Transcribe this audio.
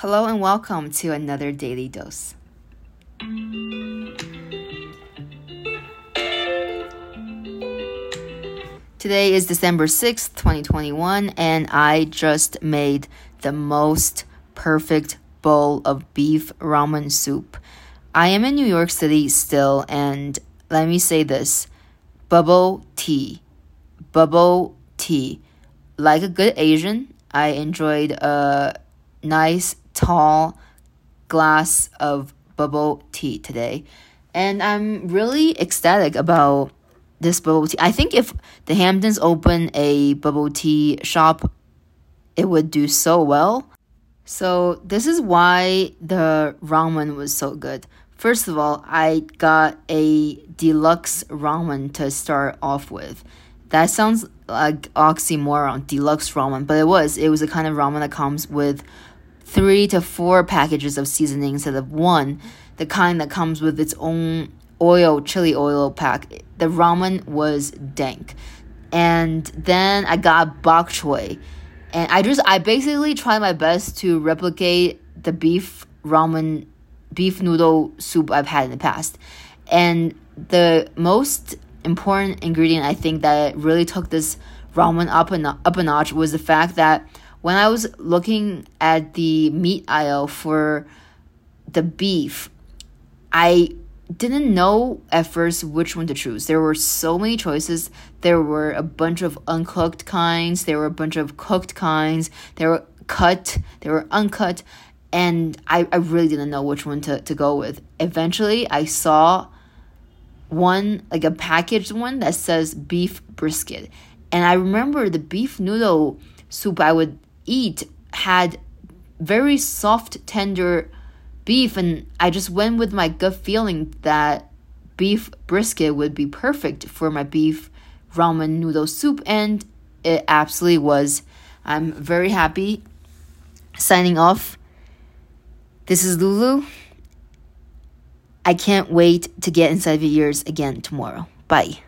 Hello and welcome to another daily dose. Today is December 6th, 2021, and I just made the most perfect bowl of beef ramen soup. I am in New York City still, and let me say this bubble tea. Bubble tea. Like a good Asian, I enjoyed a nice tall glass of bubble tea today. And I'm really ecstatic about this bubble tea. I think if the Hamptons open a bubble tea shop, it would do so well. So, this is why the ramen was so good. First of all, I got a deluxe ramen to start off with. That sounds like oxymoron, deluxe ramen, but it was. It was a kind of ramen that comes with three to four packages of seasoning instead of one, the kind that comes with its own oil, chili oil pack. The ramen was dank. And then I got bok choy. And I just, I basically tried my best to replicate the beef ramen, beef noodle soup I've had in the past. And the most important ingredient I think that really took this ramen up a, up a notch was the fact that when I was looking at the meat aisle for the beef, I didn't know at first which one to choose. There were so many choices. There were a bunch of uncooked kinds, there were a bunch of cooked kinds, there were cut, there were uncut, and I, I really didn't know which one to, to go with. Eventually, I saw one, like a packaged one that says beef brisket. And I remember the beef noodle soup I would eat had very soft, tender beef, and I just went with my gut feeling that beef brisket would be perfect for my beef ramen noodle soup, and it absolutely was. I'm very happy. Signing off. This is Lulu. I can't wait to get inside of your ears again tomorrow. Bye.